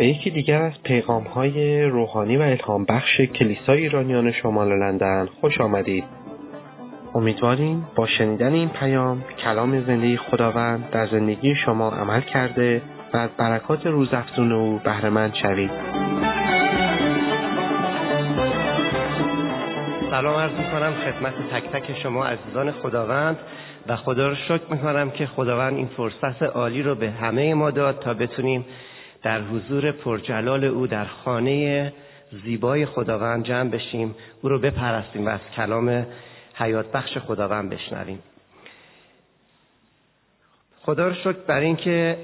به یکی دیگر از پیغام های روحانی و الهام بخش کلیسای ایرانیان شمال لندن خوش آمدید. امیدواریم با شنیدن این پیام کلام زندگی خداوند در زندگی شما عمل کرده و از برکات روزافزون او بهرهمند شوید. سلام عرض می کنم خدمت تک تک شما عزیزان خداوند و خدا رو شکر می کنم که خداوند این فرصت عالی رو به همه ما داد تا بتونیم در حضور پرجلال او در خانه زیبای خداوند جمع بشیم. او رو بپرستیم و از کلام حیات بخش خداوند بشنویم. خدا رو شکر بر اینکه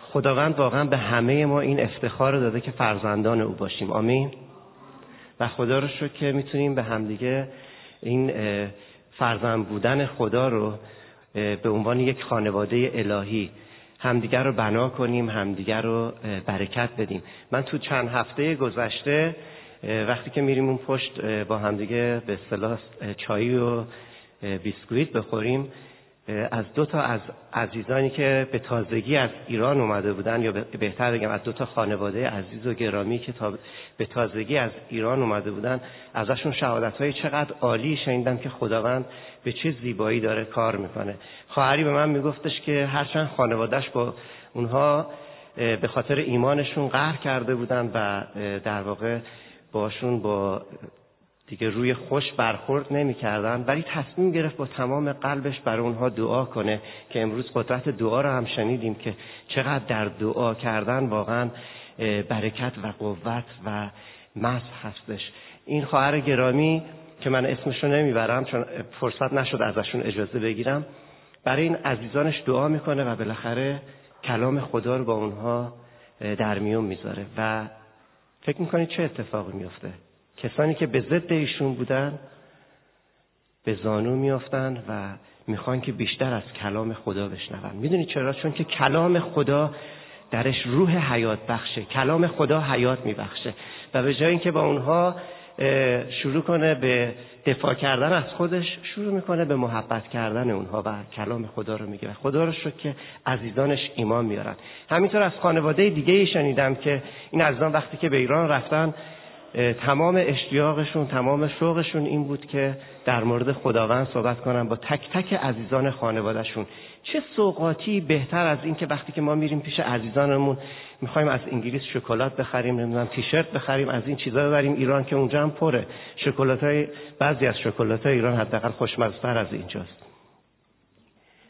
خداوند واقعا به همه ما این افتخار رو داده که فرزندان او باشیم. آمین. و خدا رو شکر که می‌تونیم به همدیگه این فرزند بودن خدا رو به عنوان یک خانواده الهی همدیگر رو بنا کنیم همدیگر رو برکت بدیم. من تو چند هفته گذشته وقتی که میریم اون پشت با همدیگه به اصطلاح چایی و بیسکویت بخوریم از دو تا از عزیزانی که به تازگی از ایران اومده بودن یا بهتر بگم از دو تا خانواده عزیز و گرامی که تا به تازگی از ایران اومده بودن ازشون شهادت های چقدر عالی شنیدم که خداوند به چه زیبایی داره کار می‌کنه. خواهری به من میگفتش که هرچند خانوادهش با اونها به خاطر ایمانشون قهر کرده بودن و در واقع باشون با دیگه روی خوش برخورد نمی‌کردن ولی تصمیم گرفت با تمام قلبش برای اونها دعا کنه که امروز قدرت دعا رو هم شنیدیم که چقدر در دعا کردن واقعا برکت و قوت و مس هستش. این خواهر گرامی که من اسمشو نمی‌برم چون فرصت نشد ازشون اجازه بگیرم برای این عزیزانش دعا می‌کنه و بالاخره کلام خدا رو با اونها در میون می‌ذاره. و فکر می‌کنید چه اتفاقی میفته کسانی که به ضد ایشون بودن به زانو میافتن و می‌خوان که بیشتر از کلام خدا بشنون. می‌دونید چرا؟ چون که کلام خدا درش روح حیات بخشه. کلام خدا حیات میبخشه. و به جای اینکه با اونها شروع کنه به دفاع کردن از خودش شروع می‌کنه به محبت کردن اونها و کلام خدا رو میگه خدا رو شد که عزیزانش ایمان میارن همینطور از خانواده دیگه شنیدم که این عزیزان وقتی که به ایران رفتن تمام اشتیاقشون تمام شوقشون این بود که در مورد خداوند صحبت کنن با تک تک عزیزان خانوادهشون. چه سوقاتی بهتر از این که وقتی که ما میریم پیش عزیزانمون می‌خوایم از انگلیس شکلات بخریم نمی‌دونم تیشرت بخریم از این چیزا ببریم ایران که اونجا هم پره. شکلات های بعضی از شکلات های ایران حداقل خوشمزه‌تر از اینجاست.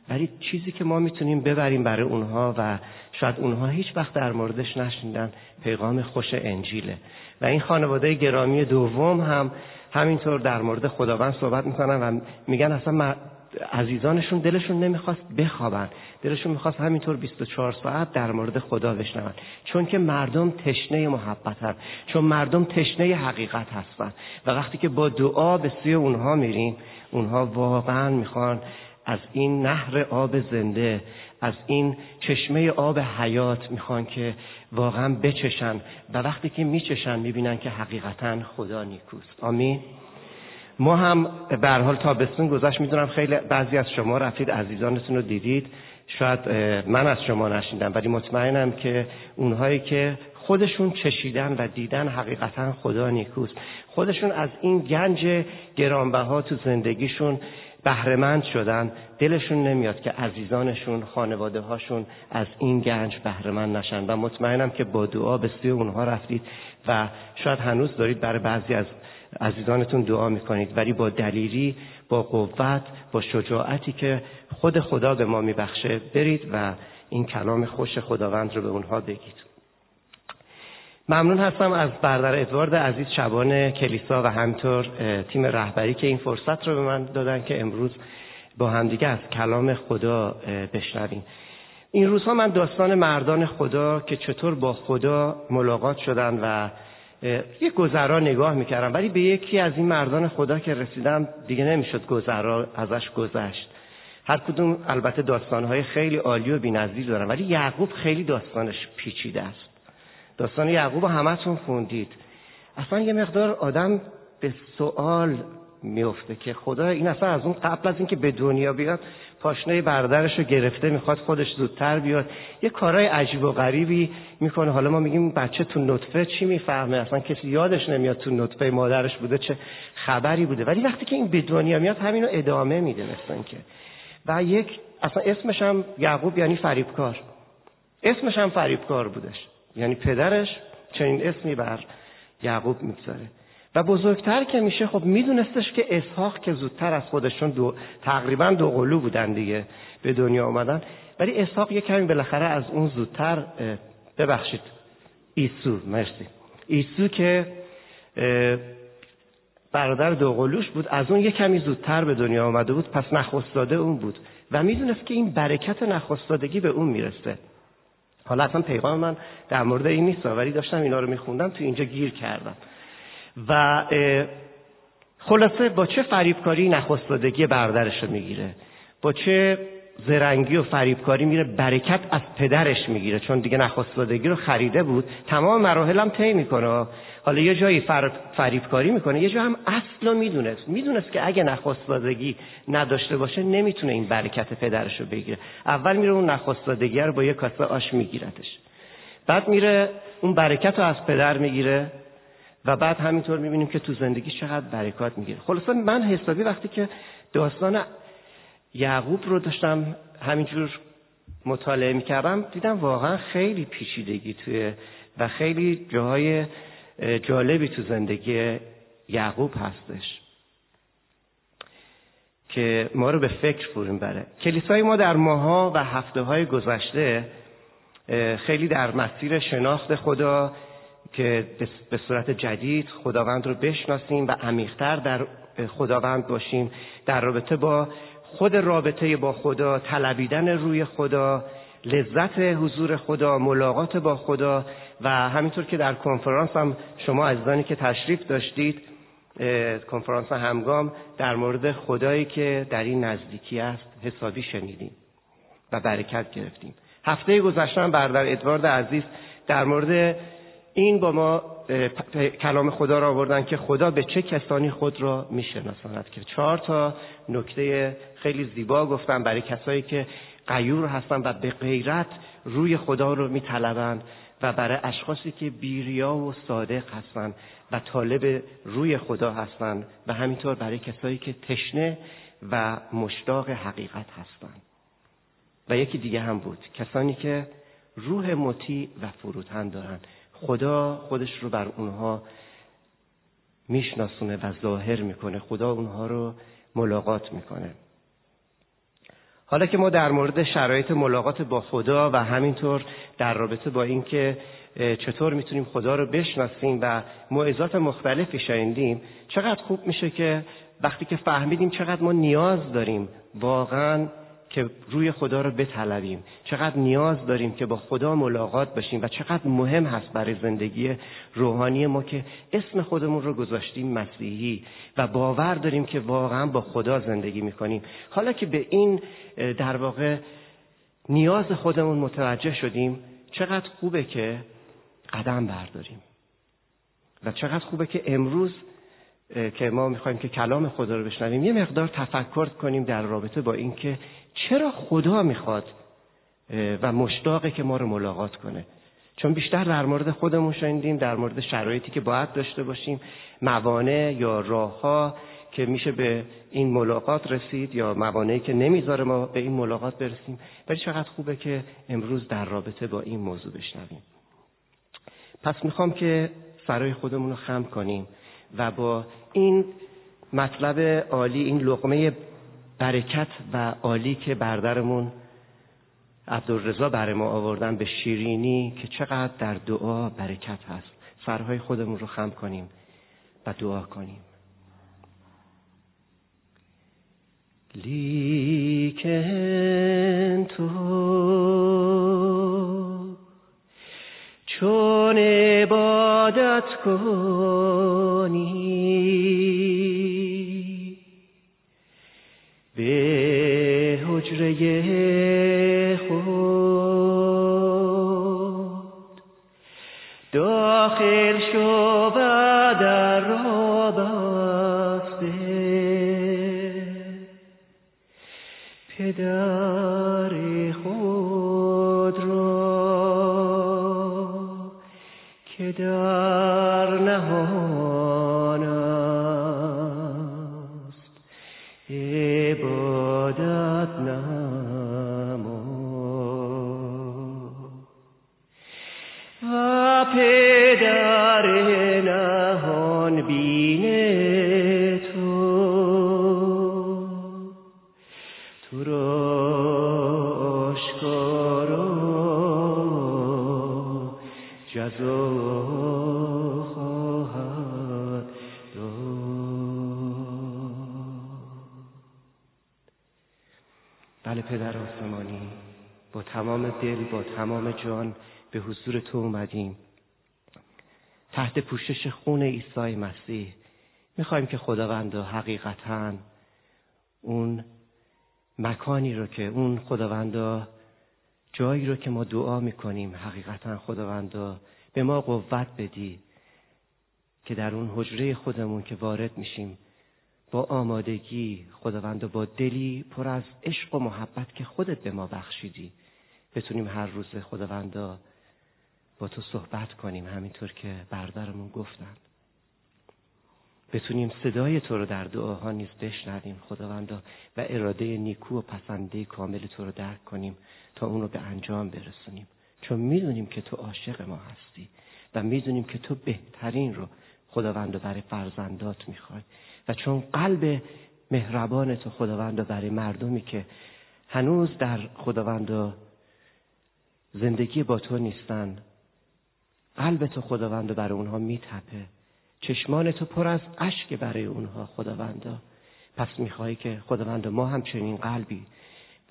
ولی چیزی که ما می‌تونیم ببریم برای اونها و شاید اونها هیچ وقت در موردش نشنیدن پیغام خوش انجیله. و این خانواده گرامی دوم هم همینطور در مورد خداوند صحبت می‌کنن و میگن اصلا عزیزانشون دلشون نمی‌خواست بخوابن. دلشون می‌خواست همینطور 24 ساعت در مورد خدا بشنون. چون که مردم تشنه محبت هست. چون مردم تشنه حقیقت هستن. و وقتی که با دعا به سوی اونها میریم اونها واقعا می‌خوان از این نهر آب زنده از این چشمه آب حیات می‌خوان که واقعا بچشن و وقتی که میچشن می‌بینن که حقیقتا خدا نیکوست. آمین. ما هم به حال تابستون گذشت. می‌دونم خیلی بعضی از شما رفتید عزیزانتون رو دیدید. شاید من از شما نشیدم ولی مطمئنم که اونهایی که خودشون چشیدن و دیدن حقیقتا خدا نیکوست. خودشون از این گنج گرانبها تو زندگیشون بهرهمند شدن دلشون نمیاد که عزیزانشون خانواده هاشون از این گنج بهرهمند نشن. و مطمئنم که با دعا به سوی اونها رفتید و شاید هنوز دارید برای بعضی از عزیزانتون دعا می‌کنید. ولی با دلیری با قوت با شجاعتی که خود خدا به ما میبخشه برید و این کلام خوش خداوند رو به اونها بگید. ممنون هستم از برادر ادوارد عزیز شبان کلیسا و همینطور تیم رهبری که این فرصت رو به من دادن که امروز با همدیگه از کلام خدا بشنویم. این روزها من داستان مردان خدا که چطور با خدا ملاقات شدن و یه گذرا نگاه می‌کردم ولی به یکی از این مردان خدا که رسیدم دیگه نمی‌شد گذرا ازش گذشت. هر کدوم البته داستانهای خیلی عالی و بی‌نظیر دارن ولی یعقوب خیلی داستانش پیچیده است. داستان یعقوب همتون خوندید. اصلا یه مقدار آدم به سوال میفته که خدا این اصلا از اون قبل از اینکه به دنیا بیاد پاشنه برادرش رو گرفته می‌خواد خودش زودتر بیاد. یه کارهای عجیب و غریبی می‌کنه. حالا ما میگیم بچه تو نطفه چی می‌فهمه؟ اصلا کسی یادش نمیاد تو نطفه مادرش بوده چه خبری بوده. ولی وقتی که این به دنیا میاد همینو ادامه میده مثلا که و یک اصلا اسمش هم یعقوب یعنی فریبکار. اسمش هم فریبکار بودش. یعنی پدرش چنین اسمی بر یعقوب می‌گذاره. و بزرگتر که میشه خب میدونستش که اسحاق که زودتر از خودشون دو تقریبا دو قلو بودن دیگه به دنیا آمدن ولی اسحاق یه کمی بالاخره از اون زودتر ببخشید ایسو مرسی. ایسو که برادر دوقلوش بود از اون یه کمی زودتر به دنیا آمده بود پس نخستاده اون بود. و می‌دونست که این برکت نخستادگی به اون می‌رسه. حالا اصلا پیغام من در مورد این نیست ولی داشتم اینا رو میخوندم تو اینجا گیر کردم. و خلاصه با چه فریبکاری نخستادگی برادرش رو می‌گیره؟ با چه زرنگی و فریبکاری میره برکت از پدرش می‌گیره چون دیگه نخستادگی رو خریده بود. تمام مراحل هم طی می‌کنه. حالا یه جایی فر... فریبکاری می‌کنه یه جا هم اصل رو می‌دونست. می‌دونست که اگه نخستادگی نداشته باشه نمی‌تونه این برکت پدرش رو بگیره. اول میره اون نخستادگی رو با یه کاسه آش میگیرتش. بعد میره اون برکت رو از پدر می‌گیره و بعد همینطور می‌بینیم که تو زندگی چقدر برکات می‌گیره. خلاصا من حسابی وقتی که داستان یعقوب رو داشتم همینجور مطالعه می‌کردم دیدم واقعا خیلی پیچیدگی توی و خیلی جاهای جالبی تو زندگی یعقوب هستش که ما رو به فکر فرو بره کلیسای ما در ماها و هفته های گذشته خیلی در مسیر شناخت خدا که به صورت جدید خداوند رو بشناسیم و عمیقتر در خداوند باشیم. در رابطه با خود رابطه با خدا طلبیدن روی خدا لذت حضور خدا ملاقات با خدا و همینطور که در کنفرانس هم شما عزیزانی که تشریف داشتید کنفرانس همگام در مورد خدایی که در این نزدیکی است حسابی شنیدیم و برکت گرفتیم. هفته گذشته برادر ادوارد عزیز در مورد این با ما کلام خدا را آوردن که خدا به چه کسانی خود را میشناساند که چهار تا نکته خیلی زیبا گفتن برای کسایی که قیور هستن و به غیرت روی خدا رو میطلبند و برای اشخاصی که بیریا و صادق هستند و طالب روی خدا هستند و همینطور برای کسایی که تشنه و مشتاق حقیقت هستند و یکی دیگه هم بود کسانی که روح مطیع و فروتن دارند خدا خودش رو بر اونها میشناسونه و ظاهر می‌کنه. خدا اونها رو ملاقات می‌کنه. حالا که ما در مورد شرایط ملاقات با خدا و همینطور در رابطه با اینکه چطور می‌تونیم خدا رو بشناسیم و موعظات مختلفی شنیدیم چقدر خوب میشه که وقتی که فهمیدیم چقدر ما نیاز داریم واقعا که روی خدا رو بطلبیم. چقدر نیاز داریم که با خدا ملاقات بشیم و چقدر مهم هست برای زندگی روحانی ما که اسم خودمون رو گذاشتیم مسیحی و باور داریم که واقعا با خدا زندگی می‌کنیم. حالا که به این در واقع نیاز خودمون متوجه شدیم چقدر خوبه که قدم برداریم. و چقدر خوبه که امروز که ما می‌خوایم که کلام خدا رو بشنویم یه مقدار تفکر کنیم در رابطه با اینکه چرا خدا می‌خواد و مشتاقه که ما رو ملاقات کنه؟ چون بیشتر در مورد خودمون شنیدیم در مورد شرایطی که باید داشته باشیم موانع یا راهها که میشه به این ملاقات رسید یا موانعی که نمی‌ذاره ما به این ملاقات برسیم. ولی چقدر خوبه که امروز در رابطه با این موضوع بشنویم. پس می‌خوام که فرای خودمون رو خم کنیم و با این مطلب عالی این لقمه برکت و عالی که بردرمون عبدالرزا برای ما آوردن به شیرینی که چقدر در دعا برکت هست. سرهای خودمون رو خم کنیم و دعا کنیم. لیکن تو چون عبادت کنی خود. داخل شو و در را بسته. پدر خود را که در تو اومدیم. تحت پوشش خون عیسی مسیح. می‌خوایم که خداوند حقیقتا اون مکانی رو که اون خداوندا جایی رو که ما دعا می‌کنیم حقیقتا خداوندا به ما قوت بدی که در اون حجره خودمون که وارد میشیم با آمادگی خداوند با دلی پر از عشق و محبت که خودت به ما بخشیدی بتونیم هر روز خداوندا با تو صحبت کنیم همینطور که بردارمون گفتن. بتونیم صدای تو رو در دعاها نیز بشنویم خداوندا و اراده نیکو و پسنده کامل تو رو درک کنیم تا اون رو به انجام برسونیم. چون می‌دونیم که تو عاشق ما هستی و می‌دونیم که تو بهترین رو خداوند برای فرزندات می‌خوای. و چون قلب مهربان تو خداوند برای مردمی که هنوز در خداوند زندگی با تو نیستن قلب تو خداوند برای اونها میتپه. چشمان تو پر از اشک برای اونها خداوندا. پس می‌خوای که خداوند ما هم چنین قلبی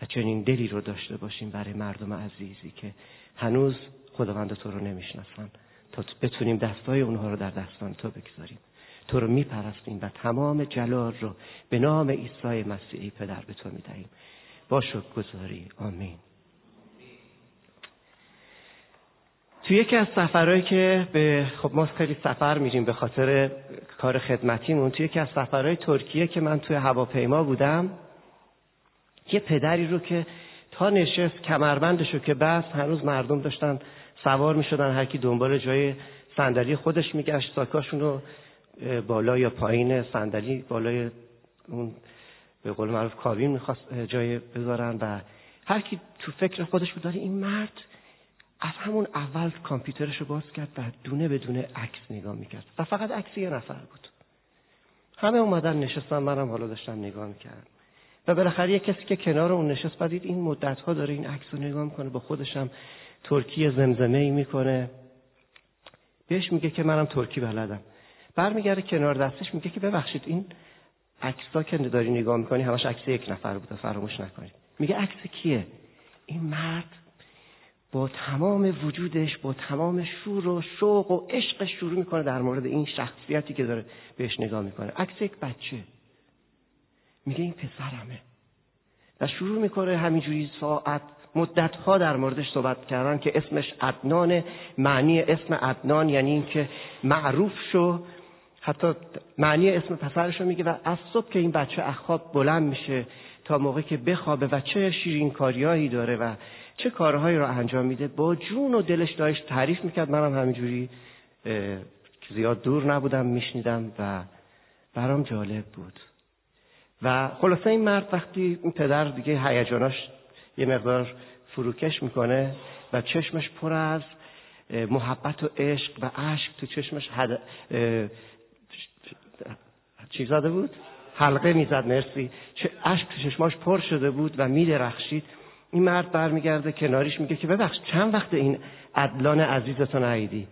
و چنین دلی رو داشته باشیم برای مردم عزیزی که هنوز خداوند تو رو نمی‌شناسن. تا بتونیم دستای اونها رو در دستان تو بگذاریم. تو رو میپرستیم و تمام جلال رو به نام عیسی مسیحی پدر به تو می‌دهیم. با گذاری آمین. توی یکی از سفرهایی که به خب ما خیلی سفر میریم به خاطر کار خدمتیمون. توی یکی از سفرهای ترکیه که من توی هواپیما بودم یه پدری رو که تا نشست کمربندشو که بس هنوز مردم داشتن سوار می‌شدن هر کی دنبال جای صندلی خودش میگشت ساکاشون رو بالا یا پایین صندلی بالای اون به قول معروف کابین می‌خواست جای بذارن و هر کی تو فکر خودش بود این مرد از همون اول کامپیوترش رو باز کرد و دونه به دونه عکس نگاه می‌کرد. و فقط عکس یه نفر بود. همه اومدن نشستن منم حالا داشتم نگاه می‌کردم. و بالاخره یه کسی که کنار اون نشست بدید این مدت ها داره این عکس رو نگاه می‌کنه با خودشم ترکی زمزمه ای می‌کنه. بهش میگه که منم ترکی بلدم. برمیگرده کنار دستش میگه که ببخشید این عکسا که داری نگاه می‌کنی همش عکس یک نفر بوده فراموش نکنید. میگه عکس کیه؟ این مرد با تمام وجودش با تمام شور و شوق و عشقش شروع می‌کنه در مورد این شخصیتی که داره بهش نگاه می‌کنه. عکس یک بچه. میگه این پسرمه. و شروع می‌کنه همینجوری ساعت مدت ها در موردش صحبت کردن که اسمش عدنان معنی اسم عدنان یعنی اینکه معروف شو. حتی معنی اسم پسرش رو میگه و از صبح که این بچه اخواب بلند میشه تا موقع که بخوابه و چه شیرین کاریایی داره و چه کارهایی رو انجام میده؟ با جون و دلش داشت تعریف می‌کرد. منم همینجوری زیاد دور نبودم میشنیدم و برام جالب بود. و خلاصه این مرد وقتی این پدر دیگه هیجاناش یه مقدار فروکش می‌کنه و چشمش پر از محبت و عشق و عشق تو چشمش حد... چی زده بود؟ حلقه می‌زد. مرسی. عشق تو چشماش پر شده بود و میدرخشید. این مرد برمیگرده کناریش میگه که ببخش چند وقت این عدلان عزیزتو نعیدی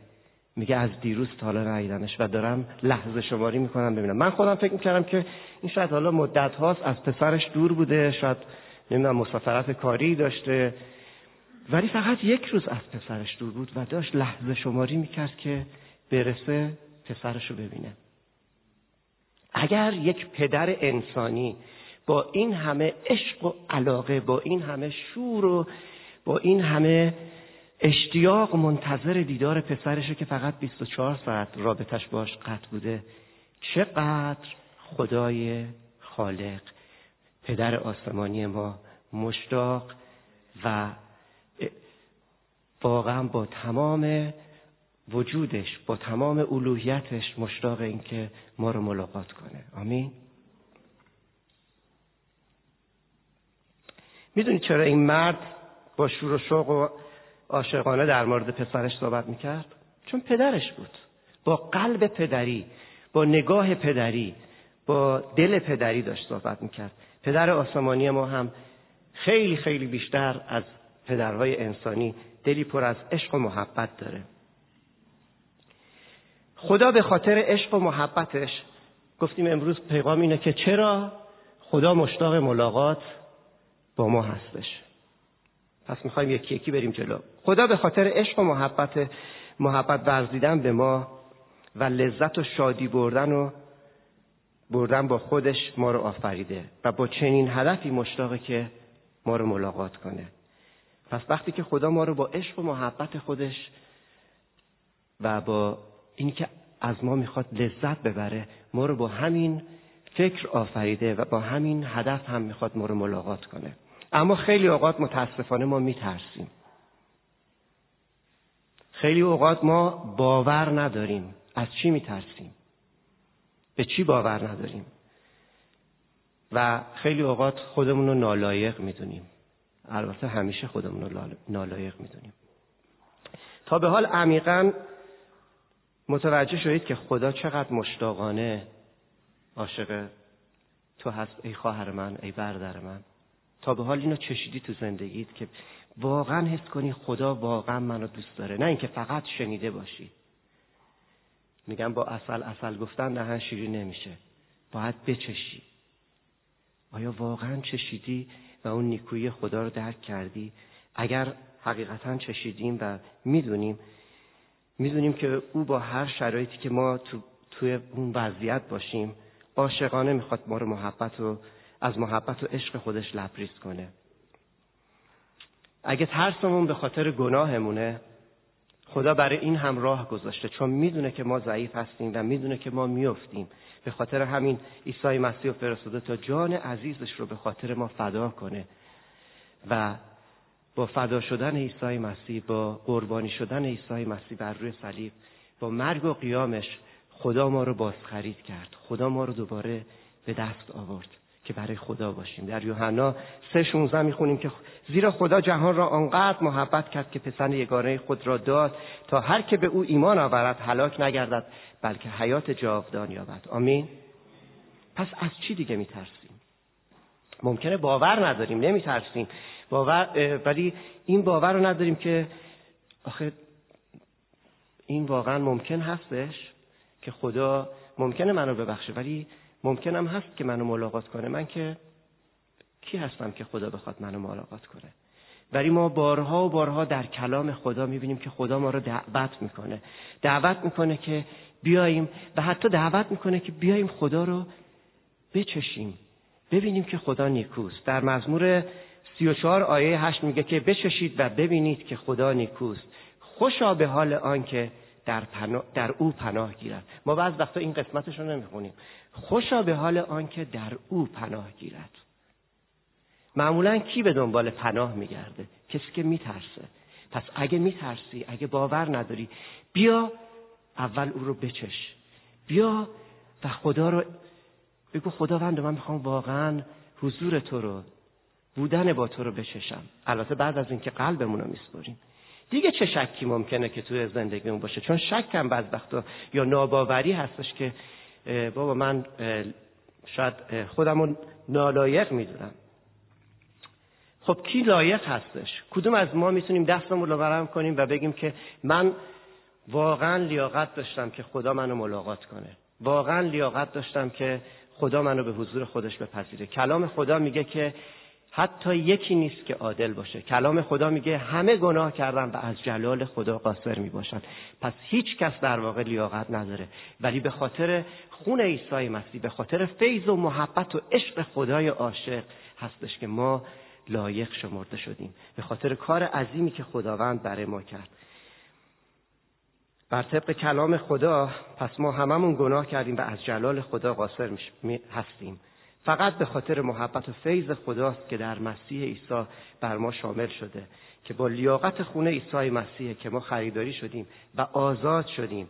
میگه از دیروز تا حالا ندیدمش و دارم لحظه شماری می‌کنم ببینم. من خودم فکر می‌کردم که این شاید حالا مدت هاست از پسرش دور بوده شاید نمی‌دونم مسافرت کاری داشته. ولی فقط یک روز از پسرش دور بود و داشت لحظه شماری می‌کرد که برسه پسرش رو ببینه. اگر یک پدر انسانی با این همه عشق و علاقه با این همه شور و با این همه اشتیاق منتظر دیدار پسرشه که فقط 24 ساعت رابطش باش قطع بوده. چقدر خدای خالق پدر آسمانی ما مشتاق و واقعا با تمام وجودش با تمام الوهیتش مشتاق اینکه ما رو ملاقات کنه. آمین. می‌دونید چرا این مرد با شور و شوق و عاشقانه در مورد پسرش صحبت می‌کرد؟ چون پدرش بود. با قلب پدری با نگاه پدری با دل پدری داشت صحبت می‌کرد. پدر آسمانی ما هم خیلی خیلی بیشتر از پدرهای انسانی دلی پر از عشق و محبت داره. خدا به خاطر عشق و محبتش گفتیم امروز پیغام اینه که چرا خدا مشتاق ملاقات با ما هستش پس می‌خوایم یکی یکی بریم جلو. خدا به خاطر عشق و محبت محبت ورزیدن به ما و لذت و شادی بردن و بردن با خودش ما رو آفریده و با چنین هدفی مشتاقه که ما رو ملاقات کنه. پس وقتی که خدا ما رو با عشق و محبت خودش و با اینکه از ما می‌خواد لذت ببره ما رو با همین فکر آفریده و با همین هدف هم می‌خواد ما رو ملاقات کنه. اما خیلی اوقات متاسفانه ما میترسیم. خیلی اوقات ما باور نداریم. از چی میترسیم؟ به چی باور نداریم؟ و خیلی اوقات خودمون رو نالایق می‌دونیم. البته همیشه خودمون رو نالایق می‌دونیم. تا به حال عمیقا متوجه شدید که خدا چقدر مشتاقانه عاشق تو هست ای خواهر من ای برادر من. به حال اینو چشیدی تو زندگیت که واقعا حس کنی خدا واقعا منو دوست داره. نه اینکه فقط شنیده باشی. میگم با اصل اصل گفتن دهن شیری نمیشه. باید بچشی. آیا واقعا چشیدی و اون نیکویی خدا رو درک کردی؟ اگر حقیقتا چشیدیم و می‌دونیم می‌دونیم که او با هر شرایطی که ما تو توی اون وضعیت باشیم عاشقانه می‌خواد ما رو محبت و از محبت و عشق خودش لبریز کنه. اگه ترسمون به خاطر گناهمونه خدا برای این هم راه گذاشته چون می‌دونه که ما ضعیف هستیم و می‌دونه که ما میفتیم به خاطر همین عیسی مسیح فرستاده تا جان عزیزش رو به خاطر ما فدا کنه. و با فدا شدن عیسی مسیح با قربانی شدن عیسی مسیح بر روی صلیب با مرگ و قیامش خدا ما رو بازخرید کرد. خدا ما رو دوباره به دست آورد. که برای خدا باشیم. در یوحنا 3:16 می‌خونیم که زیرا خدا جهان را آنقدر محبت کرد که پسر یگانه خود را داد تا هر که به او ایمان آورد هلاک نگردد بلکه حیات جاودان یابد. آمین. پس از چی دیگه میترسیم؟ ممکنه باور نداریم نمیترسیم. باور ولی این باور رو نداریم که آخه این واقعا ممکن هستش که خدا ممکنه منو ببخشه ولی ممکنم هست که منو ملاقات کنه. من که کی هستم که خدا بخواد منو ملاقات کنه؟ ولی ما بارها و بارها در کلام خدا می‌بینیم که خدا ما رو دعوت می‌کنه. دعوت می‌کنه که بیاییم و حتی دعوت می‌کنه که بیاییم خدا رو بچشیم. ببینیم که خدا نیکوست. در مزمور 34 آیه 8 میگه که بچشید و ببینید که خدا نیکوست. خوشا به حال آن که در, در او پناه گیرد. ما بعض وقتا این قسمتش رو نمی‌خونیم. خوشا به حال آنکه در او پناه گیرد. معمولا کی به دنبال پناه میگرده؟ کسی که میترسه. پس اگه میترسی اگه باور نداری بیا اول او رو بچش. بیا و خدا رو بگو خداوند من می‌خوام واقعا حضور تو رو بودن با تو رو بچشم. البته بعد از اینکه قلبمون رو میسپریم. دیگه چه شکی ممکنه که توی زندگیمون باشه؟ چون شک هم وقتا یا ناباوری هستش که بابا من شاید خودمون نالایق می‌دونم. خب کی لایق هستش؟ کدوم از ما می‌تونیم دستمون رو برم کنیم و بگیم که من واقعا لیاقت داشتم که خدا منو ملاقات کنه. واقعا لیاقت داشتم که خدا منو به حضور خودش بپذیره. کلام خدا میگه که حتی یکی نیست که عادل باشه. کلام خدا میگه همه گناه کردن و از جلال خدا قاصر می‌باشن پس هیچ کس در واقع لیاقت نداره. ولی به خاطر خون عیسی مسیح به خاطر فیض و محبت و عشق خدای عاشق هستش که ما لایق شمرده شدیم. به خاطر کار عظیمی که خداوند برای ما کرد. بر طبق کلام خدا پس ما هممون گناه کردیم و از جلال خدا قاصر هستیم. فقط به خاطر محبت و فیض خداست که در مسیح عیسی بر ما شامل شده که با لیاقت خونه عیسی مسیح که ما خریداری شدیم و آزاد شدیم.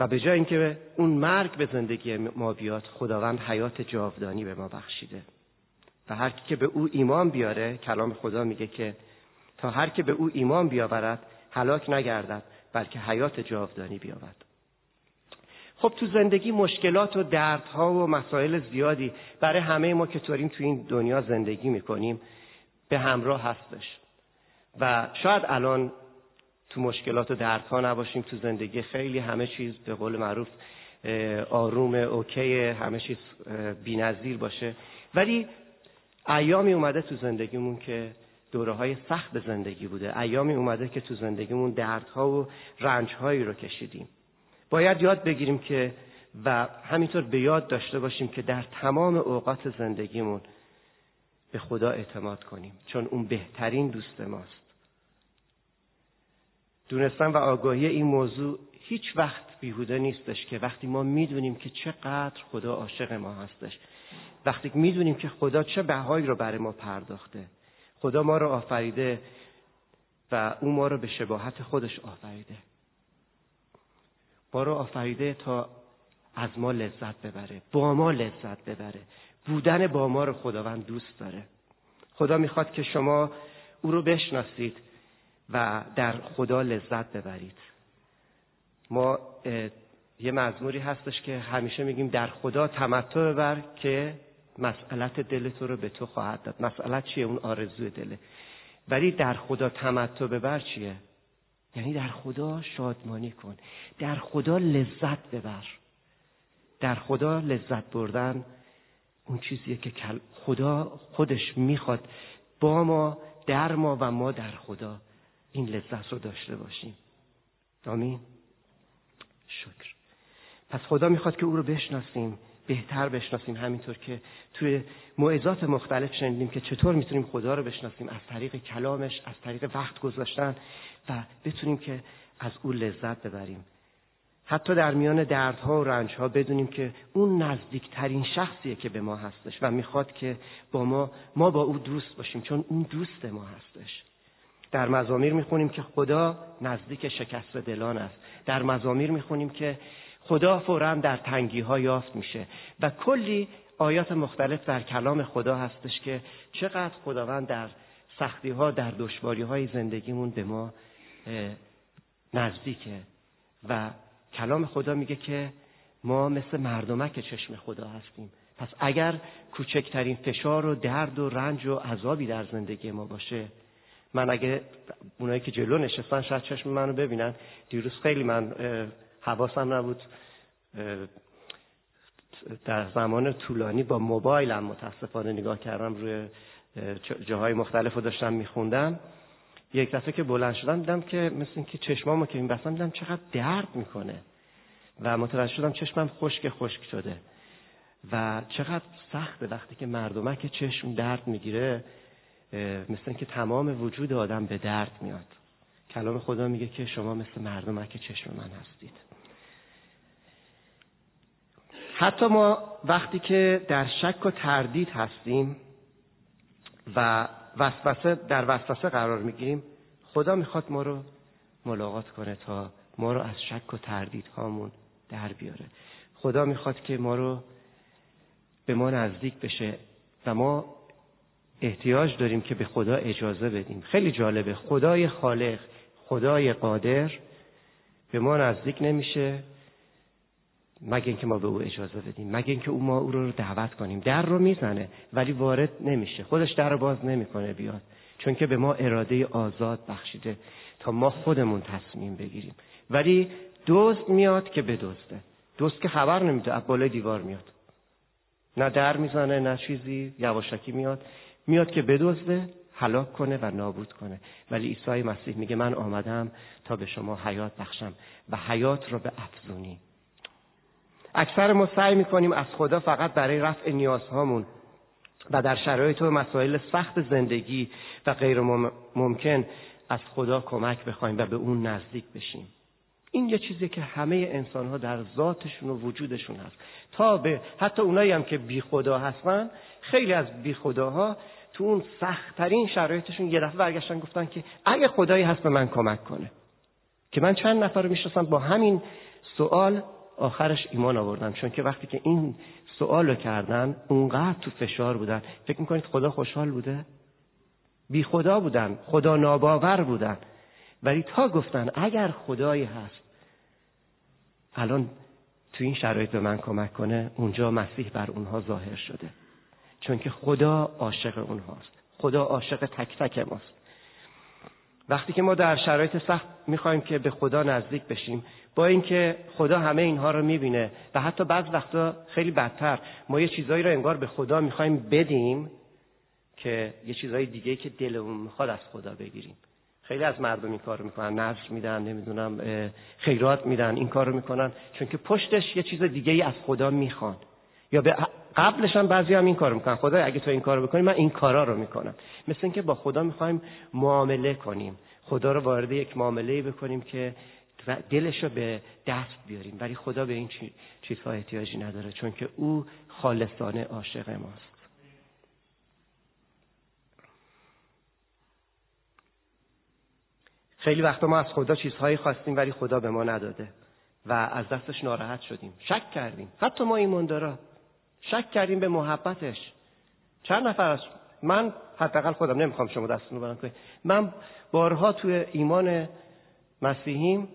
و به جای اینکه اون مرگ به زندگی ما بیاد خداوند حیات جاودانی به ما بخشیده. و هر کی که به او ایمان بیاره کلام خدا میگه که تا هر که به او ایمان بیاورد هلاک نگردد بلکه حیات جاودانی بیابد خب تو زندگی مشکلات و دردها و مسائل زیادی برای همه ما که طوریم تو این دنیا زندگی می‌کنیم به همراه هستش. و شاید الان تو مشکلات و دردها نباشیم تو زندگی خیلی همه چیز به قول معروف آروم اوکی همه چیز بینظیر باشه. ولی ایامی اومده تو زندگیمون که دوره های سخت زندگی بوده. ایامی اومده که تو زندگیمون دردها و رنجهایی رو کشیدیم. باید یاد بگیریم که و همینطور به یاد داشته باشیم که در تمام اوقات زندگیمون به خدا اعتماد کنیم چون اون بهترین دوست ماست. دونستن و آگاهی این موضوع هیچ وقت بیهوده نیستش که وقتی ما می‌دونیم که چقدر خدا عاشق ما هستش وقتی می‌دونیم که خدا چه بهایی رو برای ما پرداخته خدا ما رو آفریده و او ما رو به شباهت خودش آفریده. ما رو آفریده تا از ما لذت ببره با ما لذت ببره. بودن با ما رو خداوند دوست داره. خدا می‌خواد که شما او رو بشناسید و در خدا لذت ببرید. ما یه مزموری هستش که همیشه میگیم در خدا تمتع ببر که مسئلت دل تو رو به تو خواهد داد. مسئلت چیه؟ اون آرزوی دله ولی در خدا تمتع ببر چیه؟ یعنی در خدا شادمانی کن. در خدا لذت ببر. در خدا لذت بردن اون چیزیه که خدا خودش می‌خواد با ما در ما و ما در خدا این لذت رو داشته باشیم. آمین. شکر. پس خدا می‌خواد که او رو بشناسیم. بهتر بشناسیم همینطور که توی موعظات مختلف شنیدیم که چطور می‌تونیم خدا رو بشناسیم از طریق کلامش از طریق وقت گذاشتن و بتونیم که از او لذت ببریم. حتی در میان دردها و رنجها بدونیم که اون نزدیکترین شخصیه که به ما هستش و می‌خواد که با ما ما با او دوست باشیم چون اون دوست ما هستش. در مزامیر می‌خونیم که خدا نزدیک شکست دلان است. در مزامیر می‌خونیم که خدا فورا در تنگی ها یافت میشه. و کلی آیات مختلف در کلام خدا هستش که چقدر خداوند در سختی ها در دشواری های زندگیمون به ما نزدیکه. و کلام خدا میگه که ما مثل مردمک چشم خدا هستیم. پس اگر کوچکترین فشار و درد و رنج و عذابی در زندگی ما باشه من اگه اونایی که جلو نشستن شاید چشم منو ببینن. دیروز خیلی من حواسم نبود. در زمان طولانی با موبایلم متاسفانه نگاه کردم روی جاهای مختلف رو داشتم میخوندم. یک دفعه که بلند شدم دیدم که مثل اینکه چشمامو که این بستم دیدم چقدر درد می‌کنه. و متوجه شدم چشمم خشک خشک شده. و چقدر سخته وقتی که مردمک چشم درد می‌گیره مثل اینکه تمام وجود آدم به درد میاد. کلام خدا میگه که شما مثل مردمک چشم من هستید. حتی ما وقتی که در شک و تردید هستیم و وسوسه در وسوسه قرار می‌گیریم خدا می‌خواد ما رو ملاقات کنه تا ما رو از شک و تردید هامون در بیاره. خدا می‌خواد که ما رو به ما نزدیک بشه و ما احتیاج داریم که به خدا اجازه بدیم. خیلی جالبه. خدای خالق خدای قادر به ما نزدیک نمیشه. مگه اینکه ما به او اجازه بدیم مگه اینکه او ما او رو دعوت کنیم. در رو می‌زنه ولی وارد نمیشه. خودش در رو باز نمی‌کنه بیاد. چون که به ما اراده آزاد بخشیده تا ما خودمون تصمیم بگیریم. ولی دوست میاد که بدزده. دوست که خبر نمیده از بالای دیوار میاد. نه در می‌زنه نه چیزی. یواشکی میاد. میاد که بدزده هلاک کنه و نابود کنه. ولی عیسی مسیح میگه من آمدم تا به شما حیات بخشم و حیات را به افزونی. اکثر ما سعی می‌کنیم از خدا فقط برای رفع نیازهامون و در شرایط و مسائل سخت زندگی و غیر ممکن از خدا کمک بخوایم و به اون نزدیک بشیم. این یه چیزی که همه انسان ها در ذاتشون و وجودشون هست. تا به حتی اونایی هم که بی خدا هستن خیلی از بی خداها تو اون سختترین شرایطشون یه دفعه برگشتن گفتن که اگه خدایی هست به من کمک کنه. که من چند نفر رو می‌شناسم با همین سوال آخرش ایمان آوردن چون که وقتی که این سوال رو کردن اونقدر تو فشار بودن فکر می‌کنید خدا خوشحال بوده؟ بی خدا بودن خدا ناباور بودن ولی تا گفتن اگر خدایی هست الان تو این شرایط به من کمک کنه اونجا مسیح بر اونها ظاهر شده. چون که خدا عاشق اونهاست. خدا عاشق تک تک ماست. وقتی که ما در شرایط سخت می‌خوایم که به خدا نزدیک بشیم با اینکه خدا همه اینها رو می‌بینه و حتی بعض وقتا خیلی بدتر. ما یه چیزایی رو انگار به خدا می‌خوایم بدیم که یه چیزای دیگه که دلمون می‌خواد از خدا بگیریم. خیلی از مردم این کارو می‌کنن. نفس میدن نمی‌دونم خیرات میدن این کارو می‌کنن. چون که پشتش یه چیز دیگه ای از خدا می‌خوان. یا به قبلش هم بعضی هم این کارو می‌کنن. خدا اگه تو این کارو بکنی من این کارا رو می‌کنم. مثل اینکه با خدا می‌خوایم معامله کنیم. خدا رو وارد یک معامله بکنیم که دلش رو به دست بیاریم. ولی خدا به این چیزها احتیاجی نداره چون که او خالصانه عاشق ماست. خیلی وقتا ما از خدا چیزهایی خواستیم ولی خدا به ما نداده و از دستش ناراحت شدیم. شک کردیم. حتی ما ایماندارا شک کردیم به محبتش. چند نفر از من حداقل خودم نمی‌خوام شما دستتون رو کنید من بارها توی ایمان مسیحیم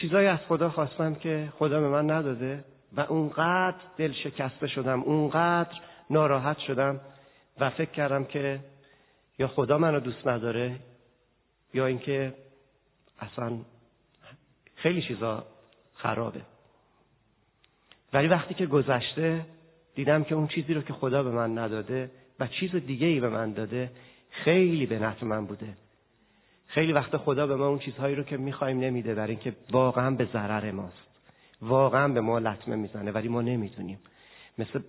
چیزایی از خدا خواستم که خدا به من نداده و اونقدر دل شکسته شدم اونقدر ناراحت شدم و فکر کردم که یا خدا منو دوست نداره یا اینکه اصلا خیلی چیزا خرابه. ولی وقتی که گذشته دیدم که اون چیزی رو که خدا به من نداده و چیز دیگه ای به من داده خیلی به نفع من بوده. خیلی وقت خدا به ما اون چیزهایی رو که می‌خوایم نمیده برای اینکه واقعا به ضرر ماست. واقعا به ما لطمه می‌زنه ولی ما نمی‌دونیم. مثل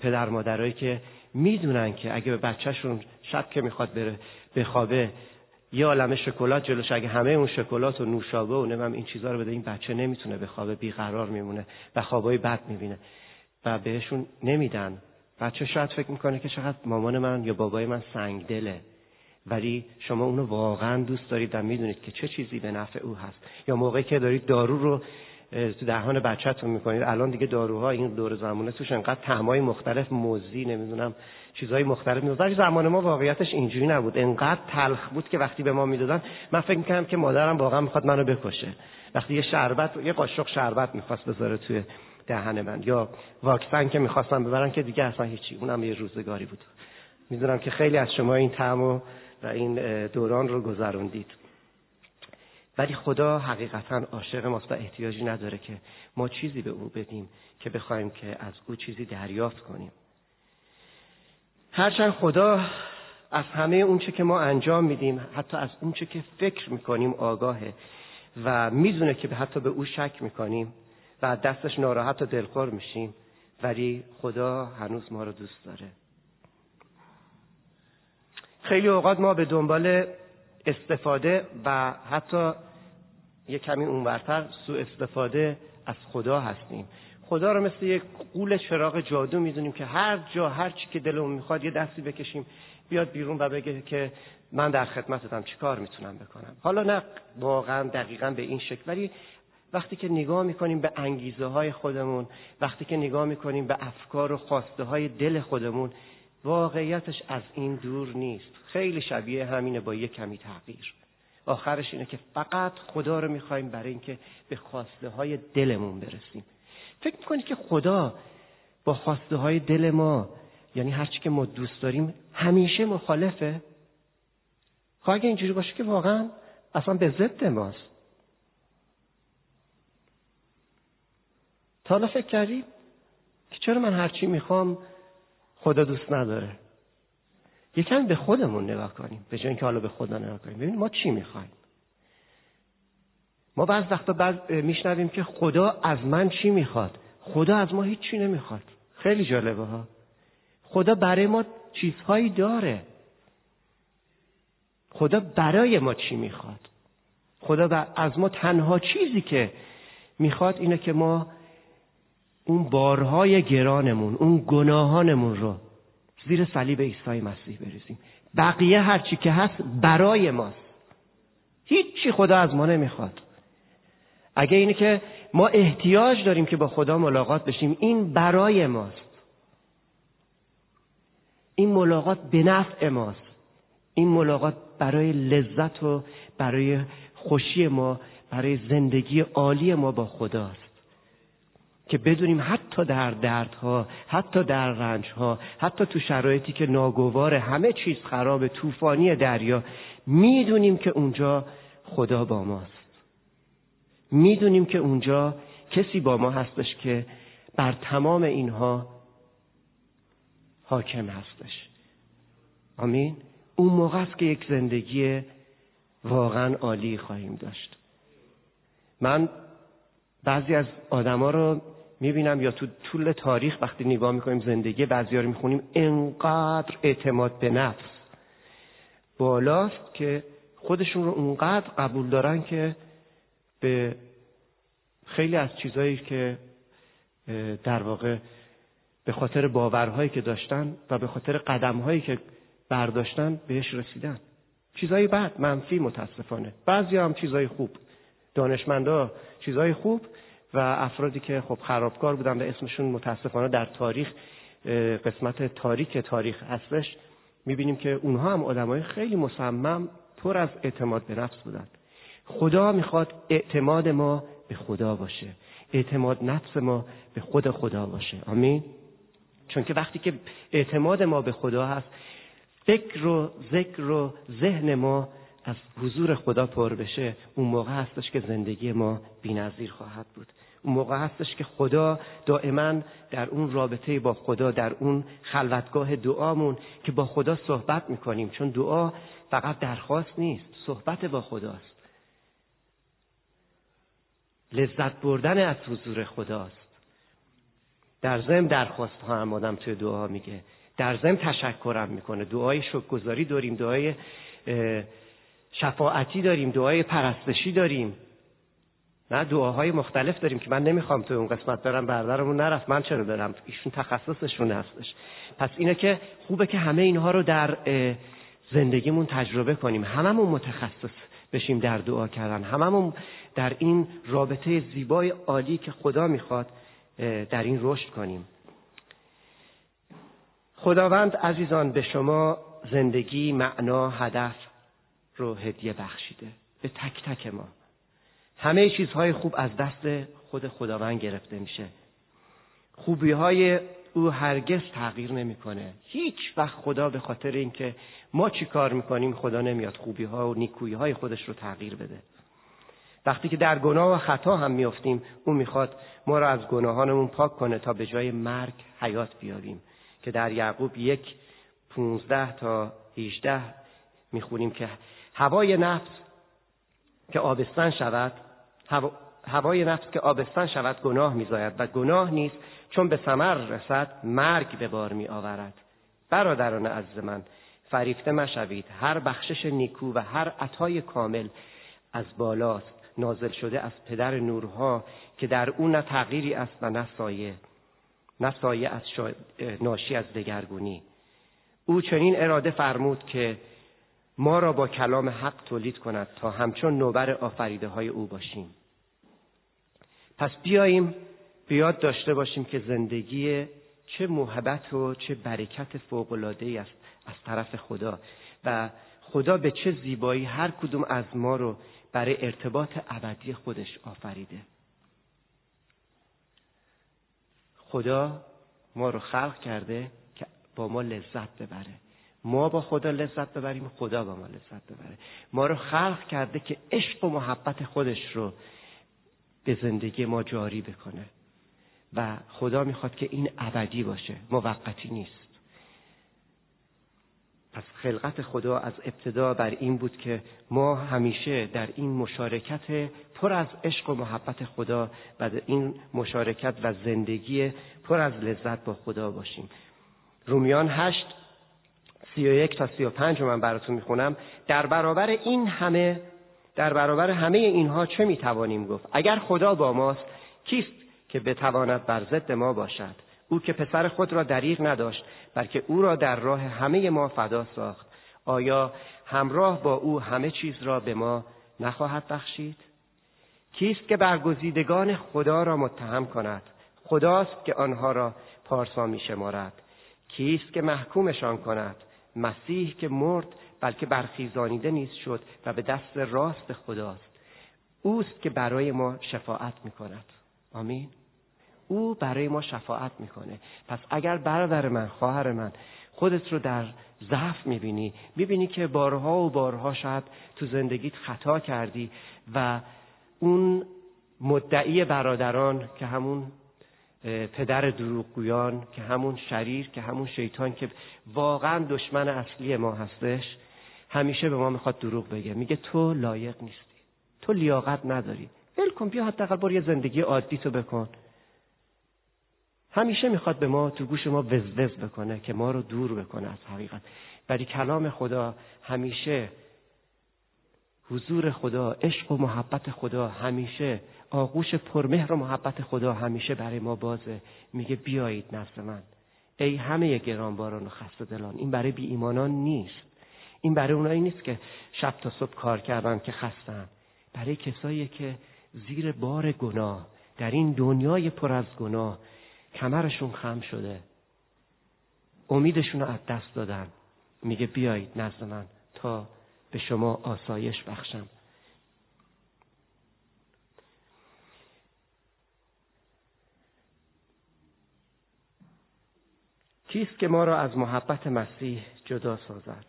پدر مادرایی که می‌دونن که اگه به بچهشون شب که می‌خواد بره بخوابه یه عالمه شکلات جلوش اگه همه اون شکلات و نوشابه و نمیم این چیزها رو بده این بچه نمی‌تونه بخوابه بیقرار میمونه و خوابای بد می‌بینه و بهشون نمیدن. بچه شاید فکر می‌کنه که چقدر مامان من یا بابای من سنگ دله ولی شما اونو واقعا دوست دارید و می‌دونید که چه چیزی به نفع او هست. یا موقعی که دارید دارو رو تو دهان بچهتون می‌کنید. الان دیگه داروها این دور زمانه توش انقدر طعمای مختلف موزی نمی‌دونم چیزهای مختلف می‌داد ولی زمان ما واقعیتش اینجوری نبود. انقدر تلخ بود که وقتی به ما می‌دادن من فکر می‌کردم که مادرم واقعا می‌خواد منو بکشه. وقتی یه شربت یه قاشق شربت می‌خواست بذاره توی دهن من یا واکسن که می‌خواستم ببرن که دیگه اصلا هیچی. اونم یه روزگاری بود. می‌دونم که خیلی از شما این طعم و این دوران رو گذروندید. ولی خدا حقیقتا عاشق ماست و احتیاجی نداره که ما چیزی به او بدیم که بخوایم که از او چیزی دریافت کنیم. هرچند خدا از همه اونچه که ما انجام میدیم حتی از اونچه که فکر می‌کنیم آگاهه و می‌دونه که حتی به او شک می‌کنیم و دستش ناراحت و دلخور میشیم ولی خدا هنوز ما رو دوست داره. خیلی اوقات ما به دنبال استفاده و حتی یه کمی اونورتر سوء استفاده از خدا هستیم. خدا رو مثل یک قول چراغ جادو می‌دونیم که هر جا هر چی که دلمون می‌خواد یه دستی بکشیم بیاد بیرون و بگه که من در خدمتتم چی کار می‌تونم بکنم. حالا نه واقعا دقیقا به این شکل ولی وقتی که نگاه می‌کنیم به انگیزه های خودمون وقتی که نگاه می‌کنیم به افکار و خواسته های دل خودمون واقعیتش از این دور نیست. خیلی شبیه همینه با یه کمی تغییر. آخرش اینه که فقط خدا رو می‌خوایم برای اینکه به خواسته های دلمون برسیم. فکر می‌کنید که خدا با خواسته های دل ما یعنی هرچی که ما دوست داریم همیشه مخالفه؟ خب اگه اینجوری باشه که واقعا اصلا به ضد ماست. تا حالا فکر کردی که چرا من هرچی می‌خوام خدا دوست نداره. یکم به خودمون نگاه کنیم به جای اینکه حالا به خدا نگاه کنیم. ببینیم ما چی می‌خوایم؟ ما بعض وقتا بعض میشنویم که خدا از من چی می‌خواد؟ خدا از ما هیچ چی نمی‌خواد. خیلی جالبه ها. خدا برای ما چیزهایی داره. خدا برای ما چی می‌خواد؟ خدا از ما تنها چیزی که می‌خواد اینه که ما اون بارهای گرانمون اون گناهانمون رو زیر صلیب عیسی مسیح بریزیم. بقیه هرچی که هست برای ماست. هیچی خدا از ما نمی‌خواد. اگه اینه که ما احتیاج داریم که با خدا ملاقات بشیم این برای ماست. این ملاقات به نفع ماست. این ملاقات برای لذت و برای خوشی ما برای زندگی عالی ما با خداست. که بدونیم حتی در دردها حتی در رنجها حتی تو شرایطی که ناگوار همه چیز خراب طوفانی دریا می‌دونیم که اونجا خدا با ماست. می‌دونیم که اونجا کسی با ما هستش که بر تمام اینها حاکم هستش. آمین؟ اون موقع است که یک زندگی واقعا عالی خواهیم داشت. من بعضی از آدما رو می‌بینم یا تو طول تاریخ وقتی نگاه می‌کنیم زندگی بعضی رو می‌خونیم انقدر اعتماد به نفس بالاست که خودشون رو اونقدر قبول دارن که به خیلی از چیزهایی که در واقع به خاطر باورهایی که داشتن و به خاطر قدمهایی که برداشتن بهش رسیدن. چیزهای بد منفی متاسفانه. بعضی هم چیزهای خوب. دانشمندا چیزهای خوب و افرادی که خب خرابکار بودن و اسمشون متاسفانه در تاریخ قسمت تاریک تاریخ هستش می‌بینیم که اونها هم آدمای خیلی مصمم پر از اعتماد به نفس بودن. خدا می‌خواد اعتماد ما به خدا باشه. اعتماد نفس ما به خود خدا باشه. آمین؟ چون که وقتی که اعتماد ما به خدا هست فکر و ذکر و ذهن ما از حضور خدا پر بشه اون موقع هستش که زندگی ما بینظیر خواهد بود. اون موقع هستش که خدا دائما در اون رابطه با خدا در اون خلوتگاه دعامون که با خدا صحبت می‌کنیم. چون دعا فقط درخواست نیست صحبت با خداست. لذت بردن از حضور خداست. در ضمن درخواست ها هم آدم توی دعا میگه. در ضمن تشکرم می‌کنه. دعای شکرگزاری داریم دعای شفاعتی داریم دعای پرستشی داریم. نه دعاهای مختلف داریم که من نمی‌خوام تو اون قسمت برم برادرمون نرفت من چرا برم؟ ایشون تخصصشون هستش. پس اینه که خوبه که همه اینها رو در زندگیمون تجربه کنیم. هممون متخصص بشیم در دعا کردن. هممون در این رابطه زیبای عالی که خدا می‌خواد در این رشد کنیم. خداوند عزیزان به شما زندگی معنا هدف رو هدیه بخشیده. به تک تک ما. همه چیزهای خوب از دست خود خداوند گرفته میشه. خوبی های او هرگز تغییر نمی‌کنه. هیچ وقت خدا به خاطر اینکه ما چی کار می‌کنیم خدا نمیاد خوبی ها و نیکویی های خودش رو تغییر بده. وقتی که در گناه و خطا هم میافتیم او می‌خواد ما را از گناهانمون پاک کنه تا به جای مرگ حیات بیابیم. که در یعقوب یک پونزده تا هیجده می‌خونیم که هوای نفس که آبستن شود هوای نفس که آبستن شود گناه میزاید و گناه نیست چون به ثمر رسد مرگ به بار می آورد برادران عزیز من فریفته مشوید هر بخشش نیکو و هر عطای کامل از بالاست نازل شده از پدر نورها که در او نه تغییری است و نه سایه نه سایه از ناشی از دگرگونی. او چنین اراده فرمود که ما را با کلام حق تولید کند تا همچون نوبر آفریده های او باشیم. پس بیاییم بیاد داشته باشیم که زندگی چه محبت و چه برکت فوقلاده است از طرف خدا و خدا به چه زیبایی هر کدوم از ما رو برای ارتباط ابدی خودش آفریده. خدا ما رو خلق کرده که با ما لذت ببره. ما با خدا لذت ببریم خدا با ما لذت ببره. ما رو خلق کرده که عشق و محبت خودش رو به زندگی ما جاری بکنه. و خدا می‌خواد که این ابدی باشه موقتی نیست. پس خلقت خدا از ابتدا بر این بود که ما همیشه در این مشارکت پر از عشق و محبت خدا و در این مشارکت و زندگی پر از لذت با خدا باشیم. رومیان هشت سی و یک تا سی و پنج رو من براتون می‌خونم. در برابر این همه در برابر همه اینها چه می‌توانیم گفت؟ اگر خدا با ماست کیست که بتواند بر ضد ما باشد؟ او که پسر خود را دریغ نداشت بلکه او را در راه همه ما فدا ساخت. آیا همراه با او همه چیز را به ما نخواهد بخشید؟ کیست که برگزیدگان خدا را متهم کند؟ خداست که آنها را پارسا می شمارد کیست که محکومشان کند؟ مسیح که مرد بلکه برخیزانیده نیست شد و به دست راست خداست. اوست که برای ما شفاعت می کند آمین. او برای ما شفاعت می‌کنه. پس اگر برادر من خواهر من خودت رو در ضعف می‌بینی می‌بینی که بارها و بارها شاید تو زندگیت خطا کردی و اون مدعی برادران که همون پدر دروغگویان که همون شریر که همون شیطان که واقعا دشمن اصلی ما هستش همیشه به ما می‌خواد دروغ بگه. میگه تو لایق نیستی. تو لیاقت نداری. ول کن بیا حداقل برو یه زندگی عادی تو بکن. همیشه می‌خواد به ما تو گوش ما وزوز بکنه که ما رو دور بکنه از حقیقت. ولی کلام خدا همیشه حضور خدا عشق و محبت خدا همیشه آغوش پرمهر و محبت خدا همیشه برای ما بازه. میگه بیایید نزد من. ای همه گرانباران و خسته دلان این برای بی ایمانان نیست. این برای اونایی نیست که شب تا صبح کار کردن که خستن. برای کسایی که زیر بار گناه در این دنیای پر از گناه کمرشون خم شده. امیدشون رو از دست دادن. میگه بیایید نزد من تا به شما آسایش بخشم. کیست که ما را از محبت مسیح جدا سازد؟